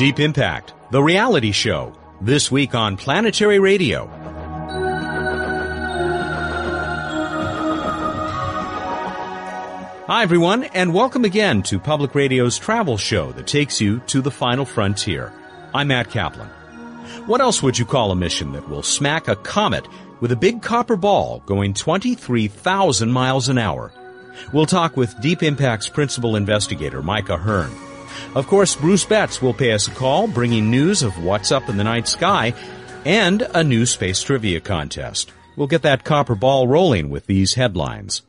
Deep Impact, the reality show, this week on Planetary Radio. Hi, everyone, and welcome again to Public Radio's travel show that takes you to the final frontier. I'm Matt Kaplan. What else would you call a mission that will smack a comet with a big copper ball going 23,000 miles an hour? We'll talk with Deep Impact's principal investigator, Mike A'Hearn. Of course, Bruce Betts will pay us a call, bringing news of what's up in the night sky and a new space trivia contest. We'll get that copper ball rolling with these headlines.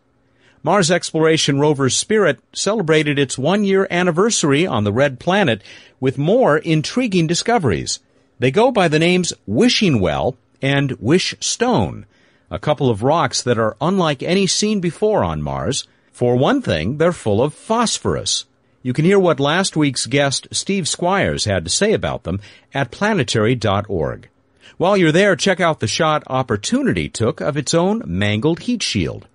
Mars exploration rover Spirit celebrated its one year anniversary on the red planet with more intriguing discoveries. They go by the names Wishing Well and Wish Stone, a couple of rocks that are unlike any seen before on Mars. For one thing, they're full of phosphorus. You can hear what last week's guest Steve Squyres had to say about them at planetary.org. While you're there, check out the shot Opportunity took of its own mangled heat shield.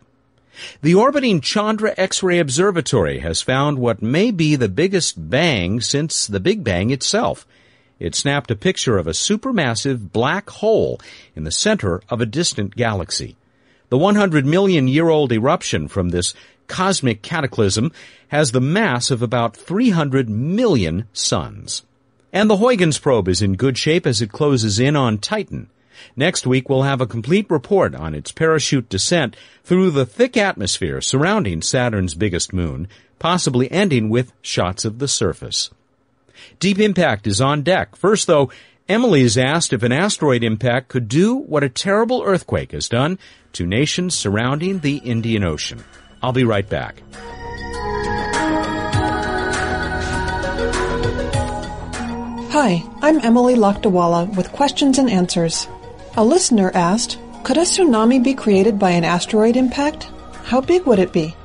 The orbiting Chandra X-ray Observatory has found what may be the biggest bang since the Big Bang itself. It snapped a picture of a supermassive black hole in the center of a distant galaxy. The 100 million year old eruption from this cosmic cataclysm has the mass of about 300 million suns. And the Huygens probe is in good shape as it closes in on Titan. Next week we'll have a complete report on its parachute descent through the thick atmosphere surrounding Saturn's biggest moon, possibly ending with shots of the surface. Deep Impact is on deck. First though, Emily is asked if an asteroid impact could do what a terrible earthquake has done to nations surrounding the Indian Ocean. I'll be right back. Hi, I'm Emily Lakdawala with questions and answers. A listener asked, Could a tsunami be created by an asteroid impact? How big would it be?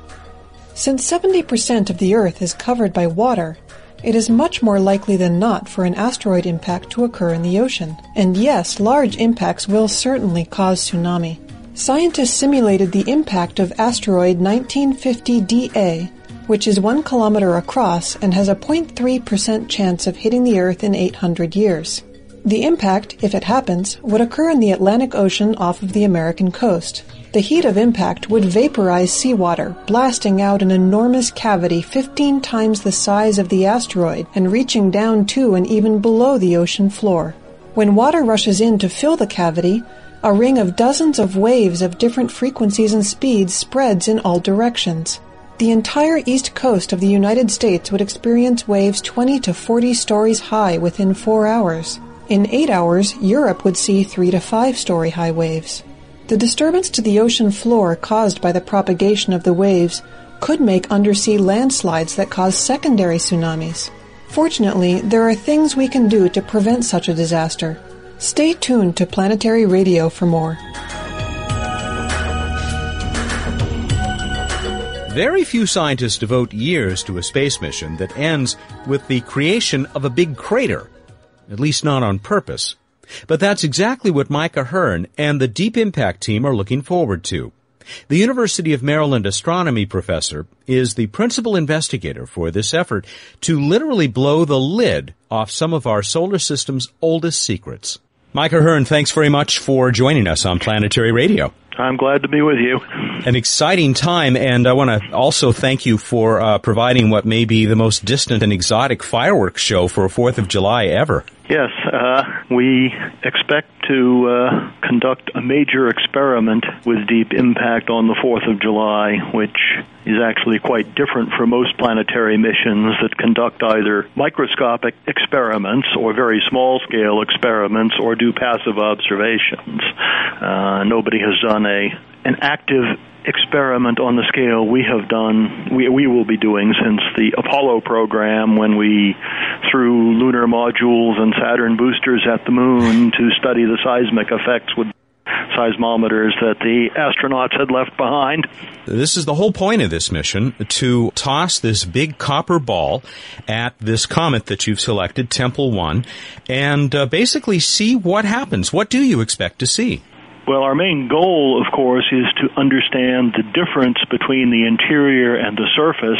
Since 70% of the Earth is covered by water, it is much more likely than not for an asteroid impact to occur in the ocean. And yes, large impacts will certainly cause tsunami. Scientists simulated the impact of asteroid 1950 DA, which is one kilometer across and has a 0.3% chance of hitting the Earth in 800 years. The impact, if it happens, would occur in the Atlantic Ocean off of the American coast. The heat of impact would vaporize seawater, blasting out an enormous cavity 15 times the size of the asteroid and reaching down to and even below the ocean floor. When water rushes in to fill the cavity, a ring of dozens of waves of different frequencies and speeds spreads in all directions. The entire east coast of the United States would experience waves 20 to 40 stories high within four hours. In eight hours, Europe would see three to five story high waves. The disturbance to the ocean floor caused by the propagation of the waves could make undersea landslides that cause secondary tsunamis. Fortunately, there are things we can do to prevent such a disaster. Stay tuned to Planetary Radio for more. Very few scientists devote years to a space mission that ends with the creation of a big crater. At least not on purpose. But that's exactly what Mike A'Hearn and the Deep Impact team are looking forward to. The University of Maryland astronomy professor is the principal investigator for this effort to literally blow the lid off some of our solar system's oldest secrets. Mike A'Hearn, thanks very much for joining us on Planetary Radio. I'm glad to be with you. An exciting time, and I want to also thank you for uh, providing what may be the most distant and exotic fireworks show for a 4th of July ever. Yes, uh, we expect to uh, conduct a major experiment with Deep Impact on the 4th of July, which is actually quite different from most planetary missions that conduct either microscopic experiments or very small scale experiments or do passive observations. Uh, nobody has done a an active experiment on the scale we have done, we, we will be doing since the Apollo program when we threw lunar modules and Saturn boosters at the moon to study the seismic effects with seismometers that the astronauts had left behind. This is the whole point of this mission to toss this big copper ball at this comet that you've selected, Tempel 1, and uh, basically see what happens. What do you expect to see? Well, our main goal, of course, is to understand the difference between the interior and the surface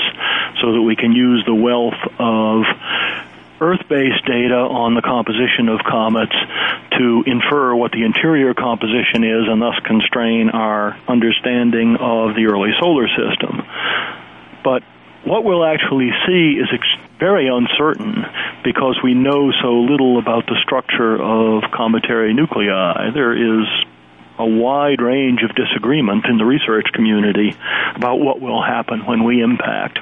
so that we can use the wealth of Earth-based data on the composition of comets to infer what the interior composition is and thus constrain our understanding of the early solar system. But what we'll actually see is very uncertain because we know so little about the structure of cometary nuclei. There is a wide range of disagreement in the research community about what will happen when we impact.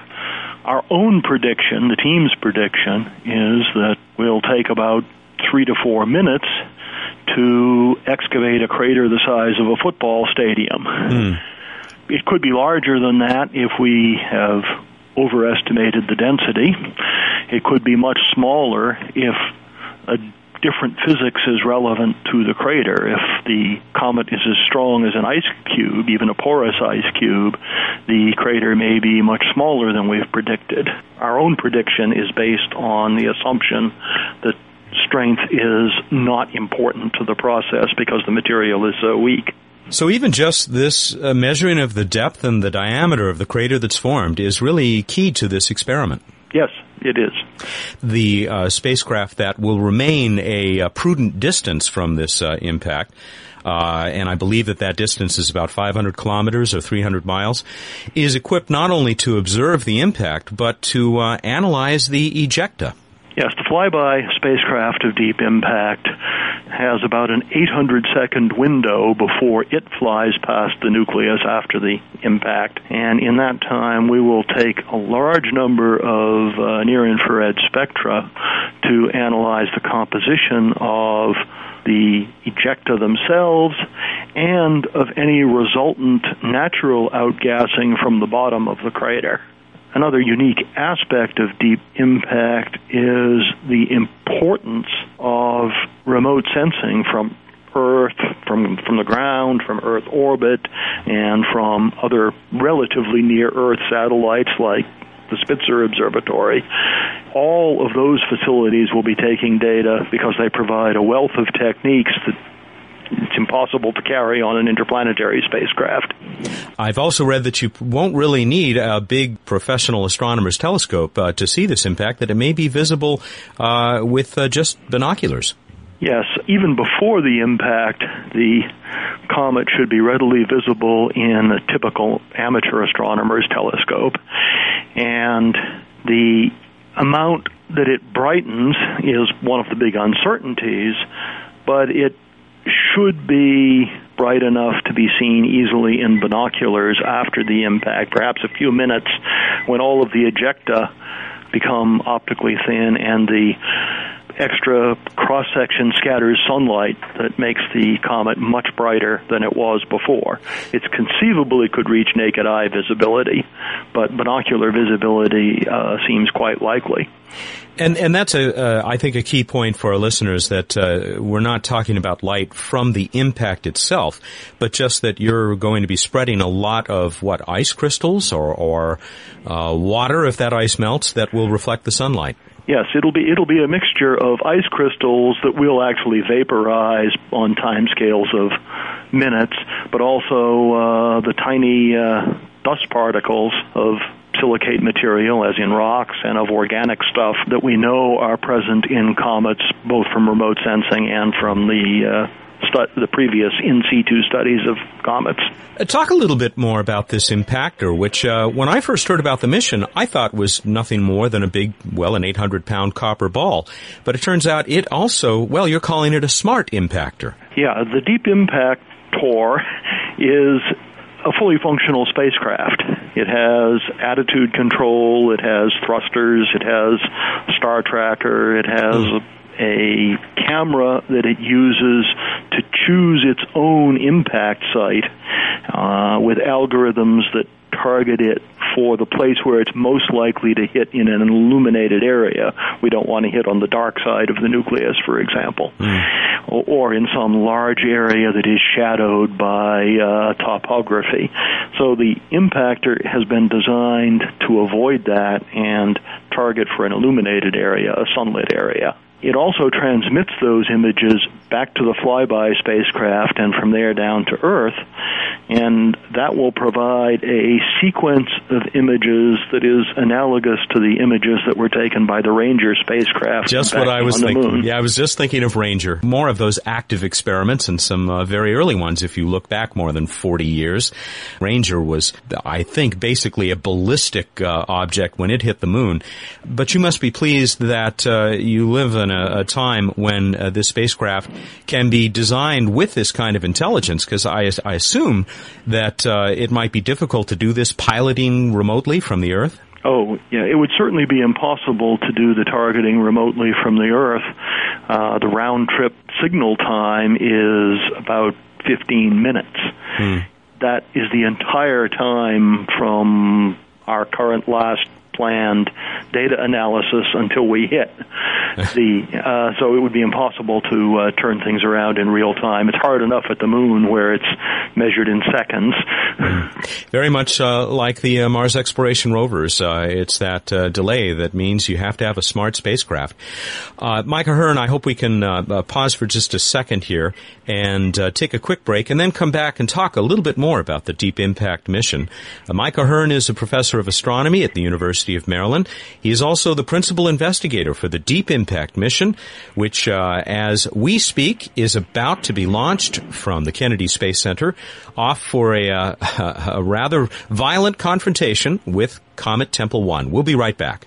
Our own prediction, the team's prediction, is that we'll take about three to four minutes to excavate a crater the size of a football stadium. Mm. It could be larger than that if we have overestimated the density. It could be much smaller if a different physics is relevant to the crater. If the comet is as strong as an ice cube, even a porous ice cube, the crater may be much smaller than we've predicted. Our own prediction is based on the assumption that strength is not important to the process because the material is so weak. So even just this uh, measuring of the depth and the diameter of the crater that's formed is really key to this experiment. Yes, it is. The uh, spacecraft that will remain a, a, prudent distance from this uh, impact. Uh, and I believe that that distance is about 500 kilometers or 300 miles, is equipped not only to observe the impact, but to uh, analyze the ejecta. Yes, the flyby spacecraft of Deep Impact has about an 800 second window before it flies past the nucleus after the impact. And in that time, we will take a large number of uh, near infrared spectra to analyze the composition of the ejecta themselves and of any resultant natural outgassing from the bottom of the crater. Another unique aspect of deep impact is the importance of remote sensing from Earth, from from the ground, from Earth orbit, and from other relatively near Earth satellites like the Spitzer Observatory. All of those facilities will be taking data because they provide a wealth of techniques that it's impossible to carry on an interplanetary spacecraft. I've also read that you won't really need a big professional astronomer's telescope uh, to see this impact, that it may be visible uh, with uh, just binoculars. Yes, even before the impact, the comet should be readily visible in a typical amateur astronomer's telescope. And the amount that it brightens is one of the big uncertainties, but it should be bright enough to be seen easily in binoculars after the impact, perhaps a few minutes when all of the ejecta become optically thin and the extra cross section scatters sunlight that makes the comet much brighter than it was before. It's conceivable it could reach naked eye visibility, but binocular visibility uh, seems quite likely. And and that's a uh, I think a key point for our listeners that uh, we're not talking about light from the impact itself, but just that you're going to be spreading a lot of what ice crystals or or uh, water if that ice melts that will reflect the sunlight. Yes, it'll be it'll be a mixture of ice crystals that will actually vaporize on time scales of minutes, but also uh, the tiny uh, dust particles of silicate material, as in rocks, and of organic stuff that we know are present in comets, both from remote sensing and from the uh, stu- the previous in situ studies of comets. Uh, talk a little bit more about this impactor, which uh, when I first heard about the mission, I thought was nothing more than a big, well, an 800 pound copper ball. But it turns out it also, well, you're calling it a smart impactor. Yeah, the Deep Impact Tor is a fully functional spacecraft. It has attitude control, it has thrusters, it has star tracker, it has mm a camera that it uses to choose its own impact site uh, with algorithms that target it for the place where it's most likely to hit in an illuminated area. We don't want to hit on the dark side of the nucleus, for example, mm. or, or, in some large area that is shadowed by uh, topography. So the impactor has been designed to avoid that and target for an illuminated area, a sunlit area. It also transmits those images back to the flyby spacecraft and from there down to Earth. And that will provide a sequence of images that is analogous to the images that were taken by the Ranger spacecraft. Just what I was thinking. Yeah, I was just thinking of Ranger. More of those active experiments and some uh, very early ones if you look back more than 40 years. Ranger was, I think, basically a ballistic uh, object when it hit the moon. But you must be pleased that uh, you live in a, a time when uh, this spacecraft can be designed with this kind of intelligence because I, I assume that uh, it might be difficult to do this piloting remotely from the Earth? Oh, yeah, it would certainly be impossible to do the targeting remotely from the Earth. Uh, the round trip signal time is about 15 minutes. Hmm. That is the entire time from our current last planned data analysis until we hit the. Uh, so it would be impossible to uh, turn things around in real time. It's hard enough at the moon where it's measured in seconds. Very much uh, like the uh, Mars exploration rovers. Uh, it's that uh, delay that means you have to have a smart spacecraft. Mike A'Hearn, I hope we can pause for just a second here and take a quick break and then come back and talk a little bit more about the Deep Impact mission. Mike A'Hearn is a professor of astronomy at the University of Maryland. He is also the principal investigator for the Deep Impact mission, which, uh, as we speak, is about to be launched from the Kennedy Space Center off for a, uh, a rather violent confrontation with Comet Tempel 1. We'll be right back.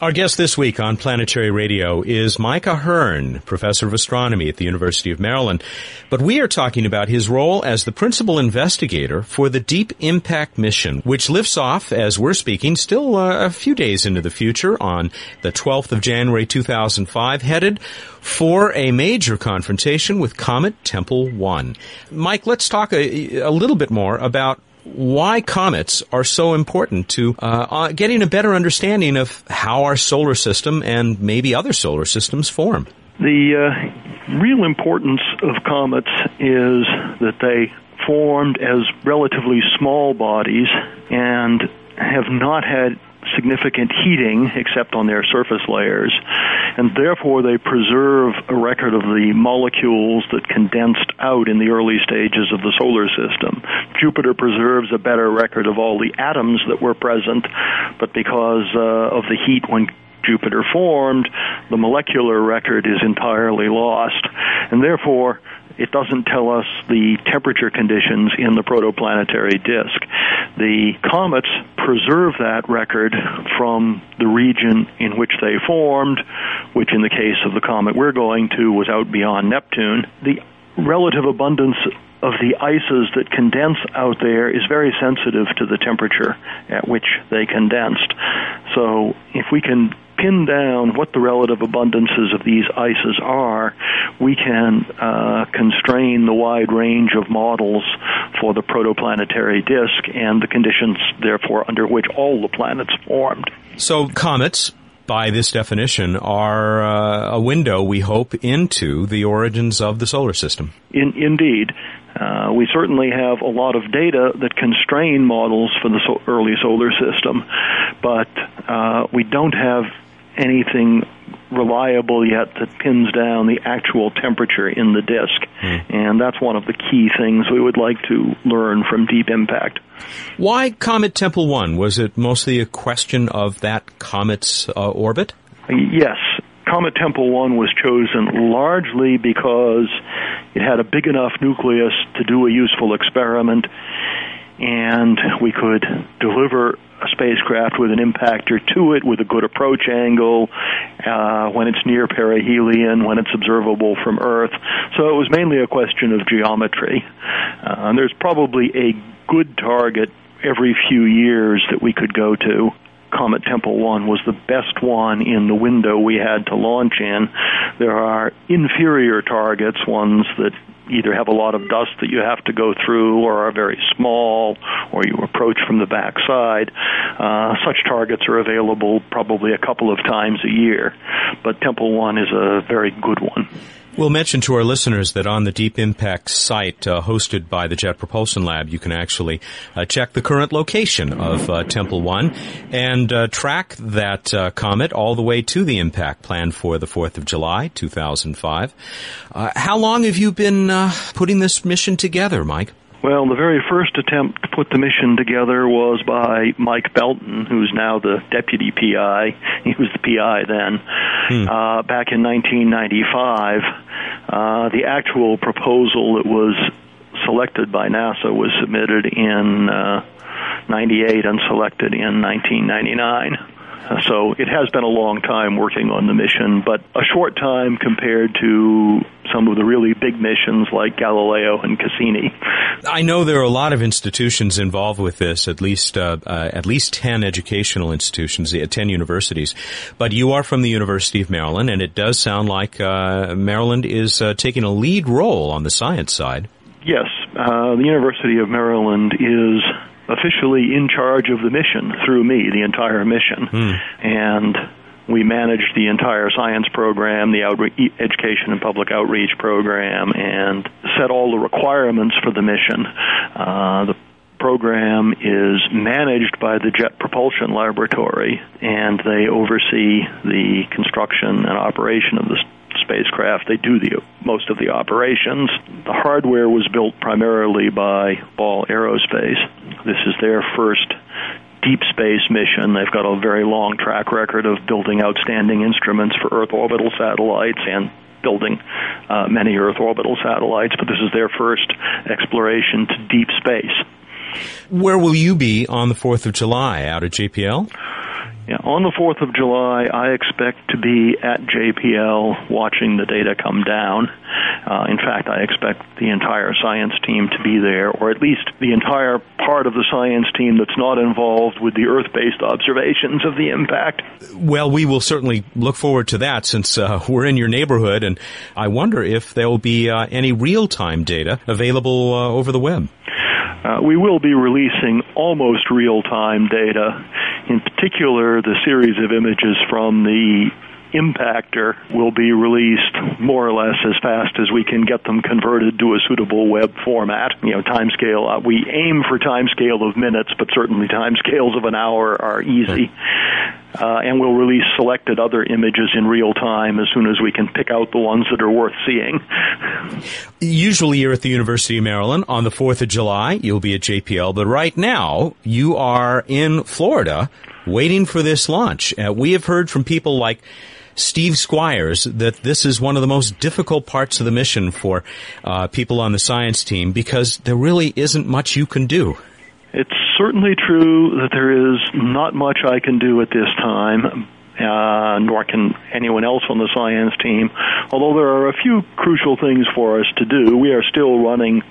Our guest this week on Planetary Radio is Mike A'Hearn, professor of astronomy at the University of Maryland. But we are talking about his role as the principal investigator for the Deep Impact mission, which lifts off, as we're speaking, still uh, a few days into the future on the 12th of January 2005, headed for a major confrontation with Comet Tempel 1. Mike, let's talk a, a little bit more about why comets are so important to uh, uh, getting a better understanding of how our solar system and maybe other solar systems form. The uh, real importance of comets is that they formed as relatively small bodies and have not had significant heating except on their surface layers, and therefore they preserve a record of the molecules that condensed out in the early stages of the solar system. Jupiter preserves a better record of all the atoms that were present, but because uh, of the heat when Jupiter formed, the molecular record is entirely lost. And therefore, it doesn't tell us the temperature conditions in the protoplanetary disk. The comets preserve that record from the region in which they formed, which in the case of the comet we're going to was out beyond Neptune. The relative abundance of the ices that condense out there is very sensitive to the temperature at which they condensed. So if we can pin down what the relative abundances of these ices are, we can uh, constrain the wide range of models for the protoplanetary disk and the conditions, therefore, under which all the planets formed. So, comets, by this definition, are uh, a window, we hope, into the origins of the solar system. In, indeed. Uh, we certainly have a lot of data that constrain models for the so- early solar system, but uh, we don't have anything reliable yet that pins down the actual temperature in the disk. Mm. And that's one of the key things we would like to learn from Deep Impact. Why Comet Tempel 1? Was it mostly a question of that comet's uh, orbit? Yes. Comet Tempel 1 was chosen largely because it had a big enough nucleus to do a useful experiment, and we could deliver a spacecraft with an impactor to it with a good approach angle uh, when it's near perihelion, when it's observable from Earth. So it was mainly a question of geometry. Uh, and there's probably a good target every few years that we could go to. Comet Tempel 1 was the best one in the window we had to launch in. There are inferior targets, ones that either have a lot of dust that you have to go through or are very small or you approach from the back side. Uh, such targets are available probably a couple of times a year, but Tempel 1 is a very good one. We'll mention to our listeners that on the Deep Impact site uh, hosted by the Jet Propulsion Lab, you can actually uh, check the current location of uh, Tempel 1 and uh, track that uh, comet all the way to the impact planned for the 4th of July, 2005. Uh, how long have you been putting this mission together, Mike? Well, the very first attempt to put the mission together was by Mike Belton, who's now the deputy PI. He was the PI then. Hmm. Uh, back in 1995, uh, the actual proposal that was selected by NASA was submitted in uh, 98 and selected in 1999. So it has been a long time working on the mission, but a short time compared to some of the really big missions like Galileo and Cassini. I know there are a lot of institutions involved with this, at least uh, uh, at least ten educational institutions, uh, ten universities. But you are from the University of Maryland, and it does sound like uh, Maryland is uh, taking a lead role on the science side. Yes, uh, the University of Maryland is officially in charge of the mission through me, the entire mission. Hmm. And we managed the entire science program, the outre- education and public outreach program, and set all the requirements for the mission. Uh, the program is managed by the Jet Propulsion Laboratory, and they oversee the construction and operation of the spacecraft. They do the most of the operations. The hardware was built primarily by Ball Aerospace. This is their first deep space mission. They've got a very long track record of building outstanding instruments for Earth orbital satellites and building uh, many Earth orbital satellites, but this is their first exploration to deep space. Where will you be on the 4th of July? Out at JPL? Yeah, on the 4th of July, I expect to be at JPL watching the data come down. Uh, in fact, I expect the entire science team to be there, or at least the entire part of the science team that's not involved with the Earth based observations of the impact. Well, we will certainly look forward to that since uh, we're in your neighborhood, and I wonder if there will be uh, any real time data available uh, over the web. Uh, we will be releasing almost real time data. In particular, the series of images from the impactor will be released more or less as fast as we can get them converted to a suitable web format. You know, time scale, uh, we aim for time scale of minutes, but certainly time scales of an hour are easy. Uh, and we'll release selected other images in real time as soon as we can pick out the ones that are worth seeing. Usually you're at the University of Maryland on the 4th of July. You'll be at JPL, but right now you are in Florida waiting for this launch. Uh, we have heard from people like Steve Squyres that this is one of the most difficult parts of the mission for uh, people on the science team because there really isn't much you can do. It's certainly true that there is not much I can do at this time, uh, nor can anyone else on the science team. Although there are a few crucial things for us to do, we are still running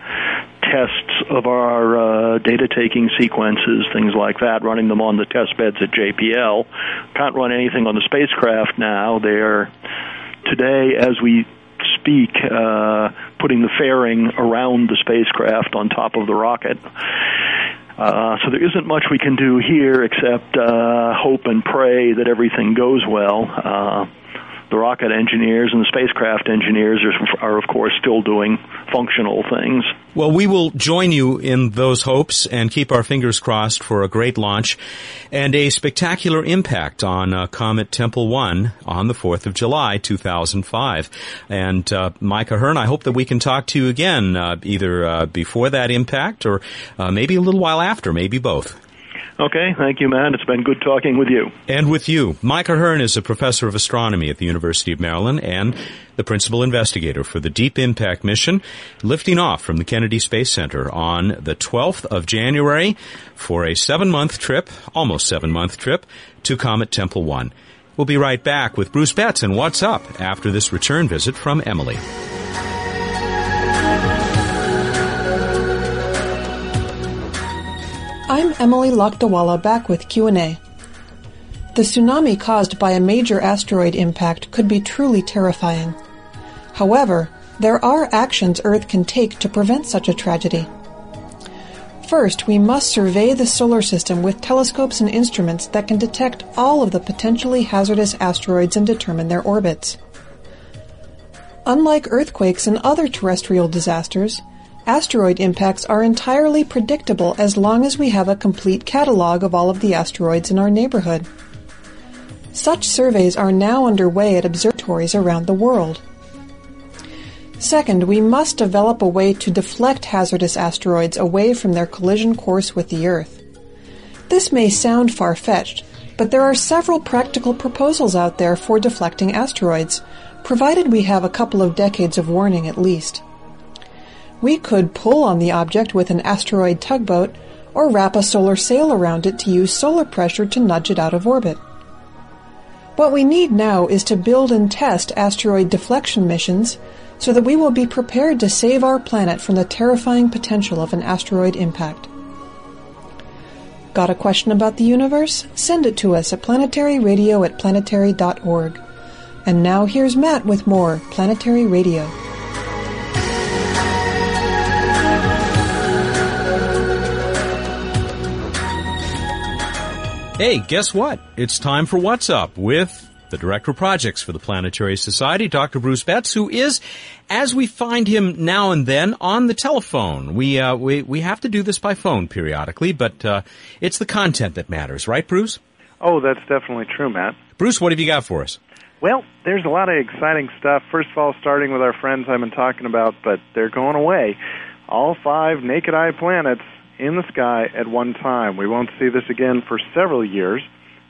tests of our uh, data taking sequences, things like that, running them on the test beds at JPL. Can't run anything on the spacecraft now. They're today, as we speak, uh, putting the fairing around the spacecraft on top of the rocket. Uh, so there isn't much we can do here except uh, hope and pray that everything goes well. Uh, the rocket engineers and the spacecraft engineers are, are, of course, still doing functional things. Well, we will join you in those hopes and keep our fingers crossed for a great launch and a spectacular impact on uh, Comet Tempel 1 on the 4th of July, 2005. And uh, Mike A'Hearn, I hope that we can talk to you again uh, either uh, before that impact or uh, maybe a little while after, maybe both. Okay, thank you, man. It's been good talking with you. And with you. Mike A'Hearn is a professor of astronomy at the University of Maryland and the principal investigator for the Deep Impact mission, lifting off from the Kennedy Space Center on the 12th of January for a seven month trip, almost seven month trip, to Comet Tempel 1. We'll be right back with Bruce Betts and What's Up after this return visit from Emily. I'm Emily Lakdawala back with Q&A. The tsunami caused by a major asteroid impact could be truly terrifying. However, there are actions Earth can take to prevent such a tragedy. First, we must survey the solar system with telescopes and instruments that can detect all of the potentially hazardous asteroids and determine their orbits. Unlike earthquakes and other terrestrial disasters, Asteroid impacts are entirely predictable as long as we have a complete catalog of all of the asteroids in our neighborhood. Such surveys are now underway at observatories around the world. Second, we must develop a way to deflect hazardous asteroids away from their collision course with the Earth. This may sound far fetched, but there are several practical proposals out there for deflecting asteroids, provided we have a couple of decades of warning at least. We could pull on the object with an asteroid tugboat or wrap a solar sail around it to use solar pressure to nudge it out of orbit. What we need now is to build and test asteroid deflection missions so that we will be prepared to save our planet from the terrifying potential of an asteroid impact. Got a question about the universe? Send it to us at planetaryradio at planetary.org. And now here's Matt with more Planetary Radio. Hey, guess what? It's time for What's Up with the Director of Projects for the Planetary Society, Dr. Bruce Betts, who is, as we find him now and then, on the telephone. We, uh, we, we have to do this by phone periodically, but uh, it's the content that matters, right, Bruce? Oh, that's definitely true, Matt. Bruce, what have you got for us? Well, there's a lot of exciting stuff. First of all, starting with our friends I've been talking about, but they're going away. All five naked eye planets in the sky at one time. We won't see this again for several years,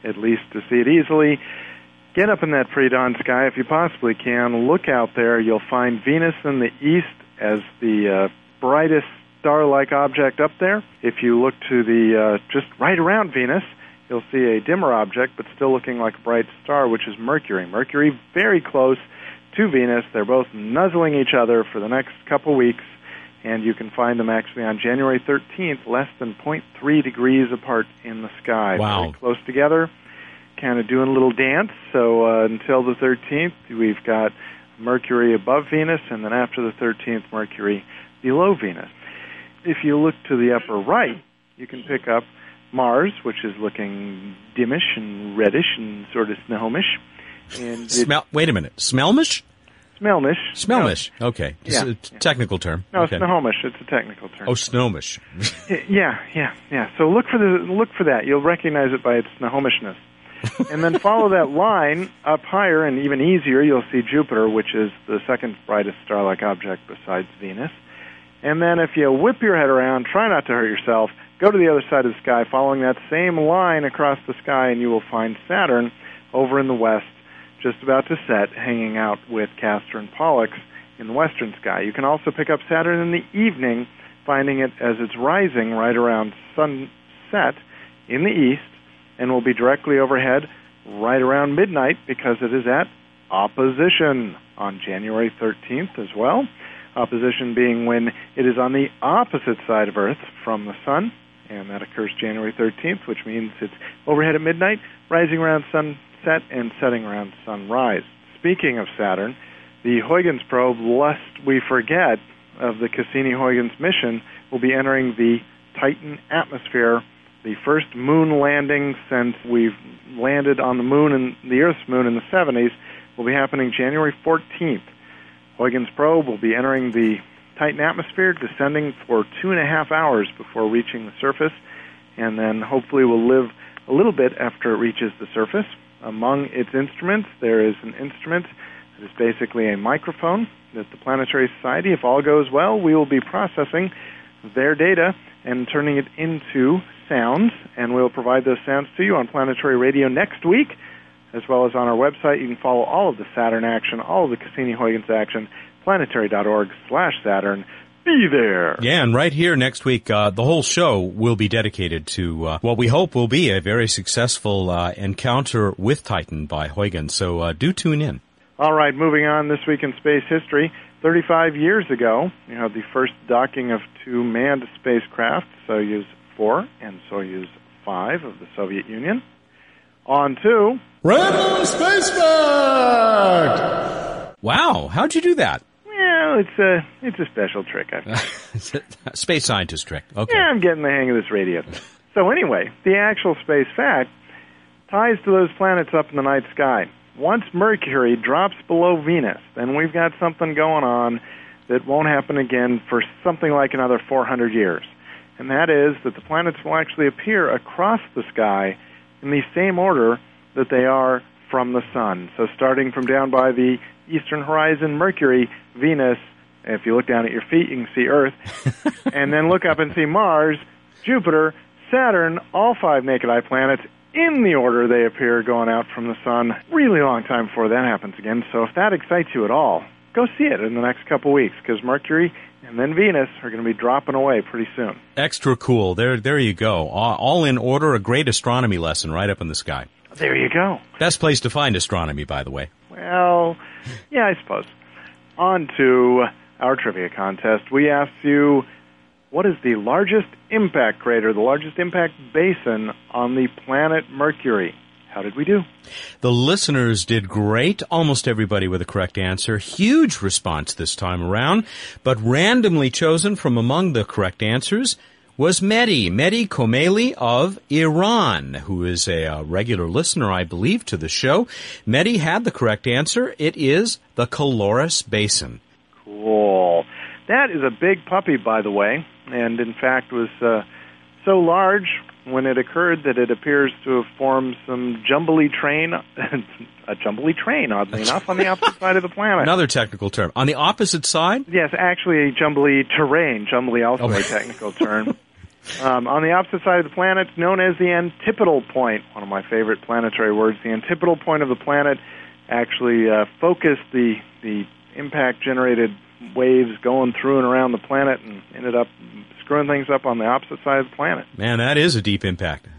at least to see it easily. Get up in that pre dawn sky if you possibly can. Look out there. You'll find Venus in the east as the uh, brightest star like object up there. If you look to the uh, just right around Venus, you'll see a dimmer object but still looking like a bright star, which is Mercury. Mercury very close to Venus. They're both nuzzling each other for the next couple weeks and you can find them actually on January 13th, less than 0.3 degrees apart in the sky. Wow. Very close together, kind of doing a little dance. So uh, until the 13th, we've got Mercury above Venus, and then after the 13th, Mercury below Venus. If you look to the upper right, you can pick up Mars, which is looking dimmish and reddish and sort of snowish. And Smell. Wait a minute, smellmish? Smelmish. Smelmish. No. Okay. Yeah. a technical term. No, okay. snohomish. It's a technical term. Oh, snowish. yeah, yeah, yeah. So look for the look for that. You'll recognize it by its snohomishness. and then follow that line up higher and even easier. You'll see Jupiter, which is the second brightest star-like object besides Venus. And then if you whip your head around, try not to hurt yourself. Go to the other side of the sky, following that same line across the sky, and you will find Saturn over in the west just about to set, hanging out with Castor and Pollux in the western sky. You can also pick up Saturn in the evening, finding it as it's rising right around sunset in the east, and will be directly overhead right around midnight because it is at opposition on January 13th as well. Opposition being when it is on the opposite side of Earth from the Sun, and that occurs January 13th, which means it's overhead at midnight, rising around sun set and setting around sunrise. Speaking of Saturn, the Huygens probe, lest we forget of the Cassini-Huygens mission, will be entering the Titan atmosphere, the first moon landing since we've landed on the moon and the Earth's moon in the 70s, will be happening January 14th. Huygens probe will be entering the Titan atmosphere, descending for two and a half hours before reaching the surface, and then hopefully will live a little bit after it reaches the surface. Among its instruments, there is an instrument that is basically a microphone that the Planetary Society, if all goes well, we will be processing their data and turning it into sounds, and we'll provide those sounds to you on Planetary Radio next week, as well as on our website. You can follow all of the Saturn action, all of the Cassini-Huygens action, planetary.org slash Saturn. Be there. Yeah, and right here next week, uh, the whole show will be dedicated to uh, what we hope will be a very successful uh, encounter with Titan by Huygens. So uh, do tune in. All right, moving on this week in space history. 35 years ago, you had the first docking of two manned spacecraft, Soyuz 4 and Soyuz 5 of the Soviet Union. On to Random Space Fact! Wow, how'd you do that? Well, it's a it's a special trick. Space scientist trick. Okay. Yeah, I'm getting the hang of this radio. so anyway, the actual space fact ties to those planets up in the night sky. Once Mercury drops below Venus, then we've got something going on that won't happen again for something like another 400 years. And that is that the planets will actually appear across the sky in the same order that they are from the sun. So starting from down by the eastern horizon, Mercury, Venus, if you look down at your feet, you can see Earth, and then look up and see Mars, Jupiter, Saturn, all five naked eye planets in the order they appear going out from the sun. Really long time before that happens again. So if that excites you at all, go see it in the next couple weeks because Mercury and then Venus are going to be dropping away pretty soon. Extra cool. There, there you go. All, all in order. A great astronomy lesson right up in the sky. There you go. Best place to find astronomy, by the way. Well, yeah, I suppose. On to our trivia contest. We asked you what is the largest impact crater, the largest impact basin on the planet Mercury? How did we do? The listeners did great. Almost everybody with a correct answer. Huge response this time around. But randomly chosen from among the correct answers was Mehdi, Mehdi Komeli of Iran, who is a, uh, regular listener, I believe, to the show. Mehdi had the correct answer. It is the Caloris Basin. Cool. That is a big puppy, by the way, and in fact was uh, so large when it occurred that it appears to have formed some jumbly train, a jumbly train, oddly enough, on the opposite side of the planet. Another technical term. On the opposite side? Yes, actually a jumbly terrain. Jumbly also Oh. a technical term. Um, on the opposite side of the planet, known as the antipodal point, one of my favorite planetary words, the antipodal point of the planet actually uh, focused the the impact generated waves going through and around the planet and ended up screwing things up on the opposite side of the planet. Man, that is a deep impact.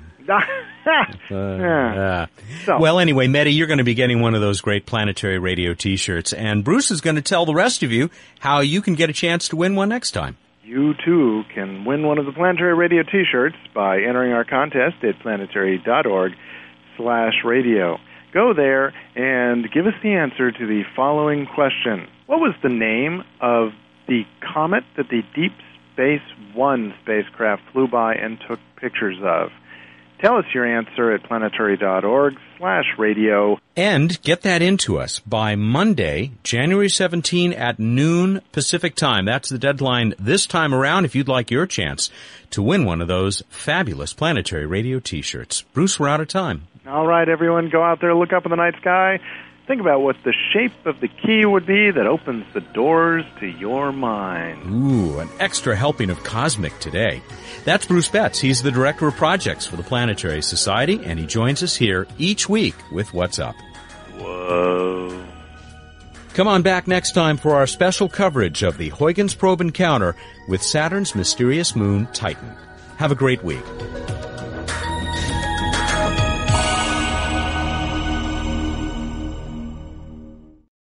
Yeah. Uh, So- well, anyway, Mehdi, you're going to be getting one of those great planetary radio T-shirts, and Bruce is going to tell the rest of you how you can get a chance to win one next time. You too can win one of the Planetary Radio T-shirts by entering our contest at planetary.org slash radio. Go there and give us the answer to the following question. What was the name of the comet that the Deep Space One spacecraft flew by and took pictures of? Tell us your answer at planetary.org slash radio. And get that into us by Monday, January 17 at noon Pacific time. That's the deadline this time around if you'd like your chance to win one of those fabulous planetary radio T-shirts. Bruce, we're out of time. All right, everyone, go out there, look up in the night sky. Think about what the shape of the key would be that opens the doors to your mind. Ooh, an extra helping of cosmic today. That's Bruce Betts. He's the director of projects for the Planetary Society, and he joins us here each week with What's Up. Whoa. Come on back next time for our special coverage of the Huygens probe encounter with Saturn's mysterious moon Titan. Have a great week.